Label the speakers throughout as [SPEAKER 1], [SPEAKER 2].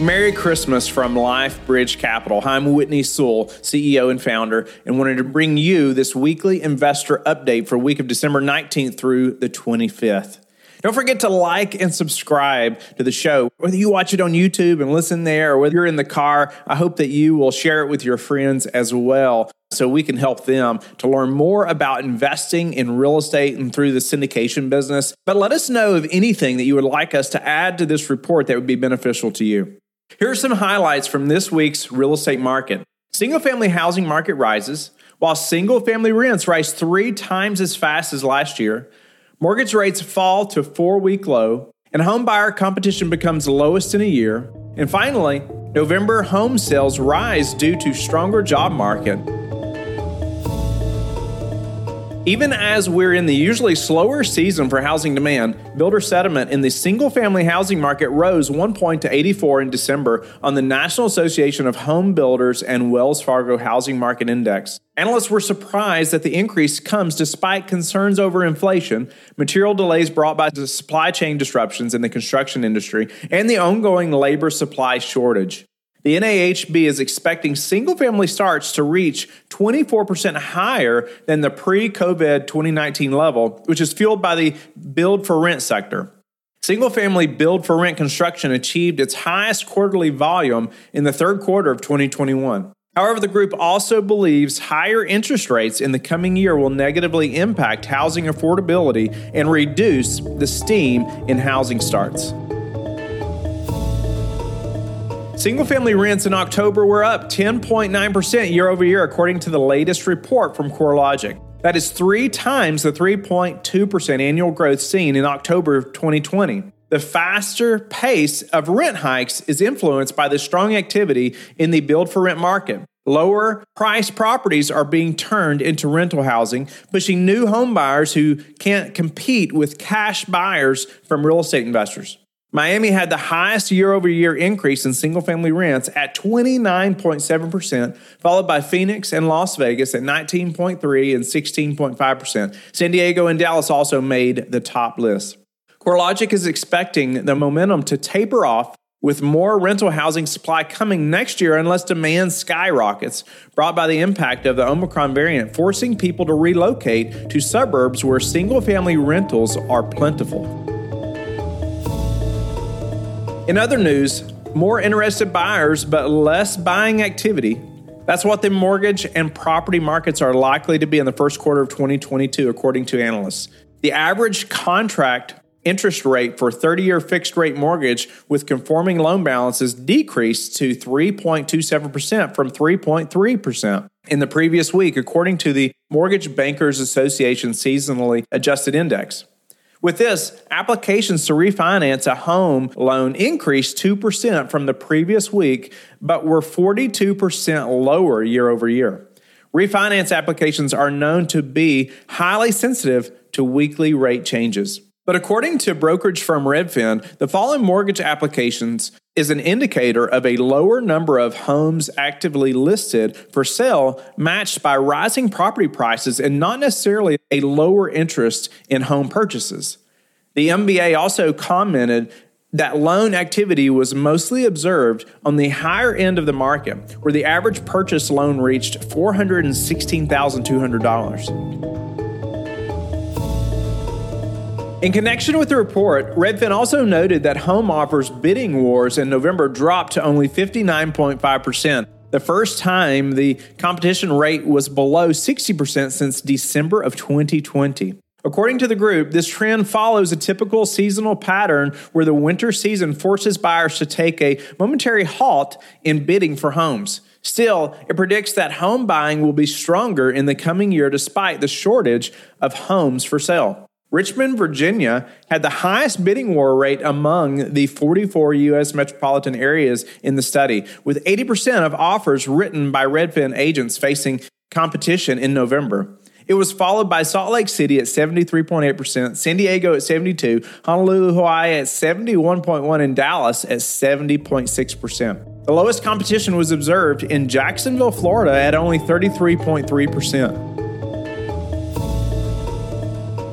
[SPEAKER 1] Merry Christmas from Life Bridge Capital. I'm Whitney Sewell, CEO and founder, and wanted to bring you this weekly investor update for week of December 19th through the 25th. Don't forget to like and subscribe to the show. Whether you watch it on YouTube and listen there, or whether you're in the car, I hope that you will share it with your friends as well so we can help them to learn more about investing in real estate and through the syndication business. But let us know of anything that you would like us to add to this report that would be beneficial to you. Here are some highlights from this week's real estate market. Single family housing market rises, while single family rents rise three times as fast as last year. Mortgage rates fall to four week low, and home buyer competition becomes lowest in a year. And finally, November home sales rise due to stronger job market. Even as we're in the usually slower season for housing demand, builder sentiment in the single family housing market rose one point to 84 in December on the National Association of Home Builders and Wells Fargo Housing Market Index. Analysts were surprised that the increase comes despite concerns over inflation, material delays brought by the supply chain disruptions in the construction industry, and the ongoing labor supply shortage. The NAHB is expecting single family starts to reach 24% higher than the pre COVID 2019 level, which is fueled by the build for rent sector. Single family build for rent construction achieved its highest quarterly volume in the third quarter of 2021. However, the group also believes higher interest rates in the coming year will negatively impact housing affordability and reduce the steam in housing starts. Single family rents in October were up 10.9% year over year, according to the latest report from CoreLogic. That is three times the 3.2% annual growth seen in October of 2020. The faster pace of rent hikes is influenced by the strong activity in the build for rent market. Lower price properties are being turned into rental housing, pushing new home buyers who can't compete with cash buyers from real estate investors. Miami had the highest year over year increase in single family rents at 29.7%, followed by Phoenix and Las Vegas at 19.3 and 16.5%. San Diego and Dallas also made the top list. CoreLogic is expecting the momentum to taper off with more rental housing supply coming next year unless demand skyrockets, brought by the impact of the Omicron variant, forcing people to relocate to suburbs where single family rentals are plentiful. In other news, more interested buyers but less buying activity. That's what the mortgage and property markets are likely to be in the first quarter of 2022, according to analysts. The average contract interest rate for 30 year fixed rate mortgage with conforming loan balances decreased to 3.27% from 3.3% in the previous week, according to the Mortgage Bankers Association seasonally adjusted index. With this, applications to refinance a home loan increased 2% from the previous week, but were 42% lower year over year. Refinance applications are known to be highly sensitive to weekly rate changes. But according to brokerage firm Redfin, the fall in mortgage applications is an indicator of a lower number of homes actively listed for sale, matched by rising property prices and not necessarily a lower interest in home purchases. The MBA also commented that loan activity was mostly observed on the higher end of the market, where the average purchase loan reached $416,200. In connection with the report, Redfin also noted that home offers bidding wars in November dropped to only 59.5%, the first time the competition rate was below 60% since December of 2020. According to the group, this trend follows a typical seasonal pattern where the winter season forces buyers to take a momentary halt in bidding for homes. Still, it predicts that home buying will be stronger in the coming year despite the shortage of homes for sale. Richmond, Virginia had the highest bidding war rate among the 44 U.S. metropolitan areas in the study, with 80% of offers written by Redfin agents facing competition in November. It was followed by Salt Lake City at 73.8%, San Diego at 72, Honolulu, Hawaii at 71.1 and Dallas at 70.6%. The lowest competition was observed in Jacksonville, Florida at only 33.3%.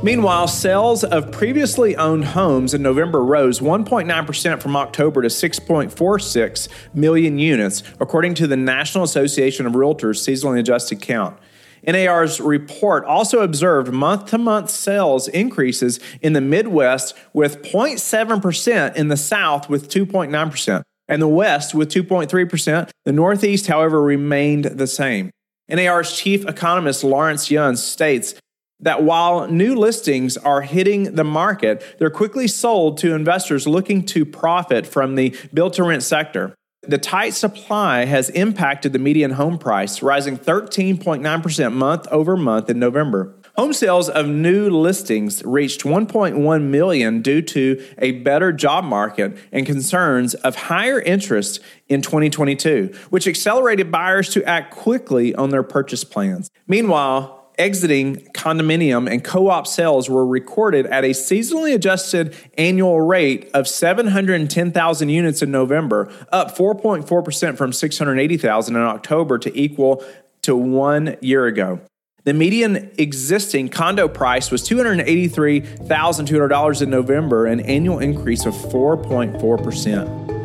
[SPEAKER 1] Meanwhile, sales of previously owned homes in November rose 1.9% from October to 6.46 million units, according to the National Association of Realtors seasonally adjusted count. NAR's report also observed month to month sales increases in the Midwest with 0.7%, in the South with 2.9%, and the West with 2.3%. The Northeast, however, remained the same. NAR's chief economist Lawrence Yun states that while new listings are hitting the market, they're quickly sold to investors looking to profit from the build to rent sector. The tight supply has impacted the median home price, rising 13.9% month over month in November. Home sales of new listings reached 1.1 million due to a better job market and concerns of higher interest in 2022, which accelerated buyers to act quickly on their purchase plans. Meanwhile, exiting condominium and co op sales were recorded at a seasonally adjusted annual rate of 710,000 units in November, up 4.4% from 680,000 in October to equal to one year ago. The median existing condo price was $283,200 in November, an annual increase of 4.4%.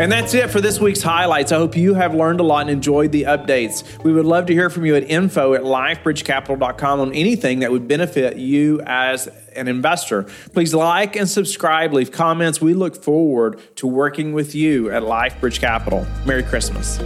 [SPEAKER 1] And that's it for this week's highlights. I hope you have learned a lot and enjoyed the updates. We would love to hear from you at info at lifebridgecapital.com on anything that would benefit you as an investor. Please like and subscribe, leave comments. We look forward to working with you at LifeBridge Capital. Merry Christmas.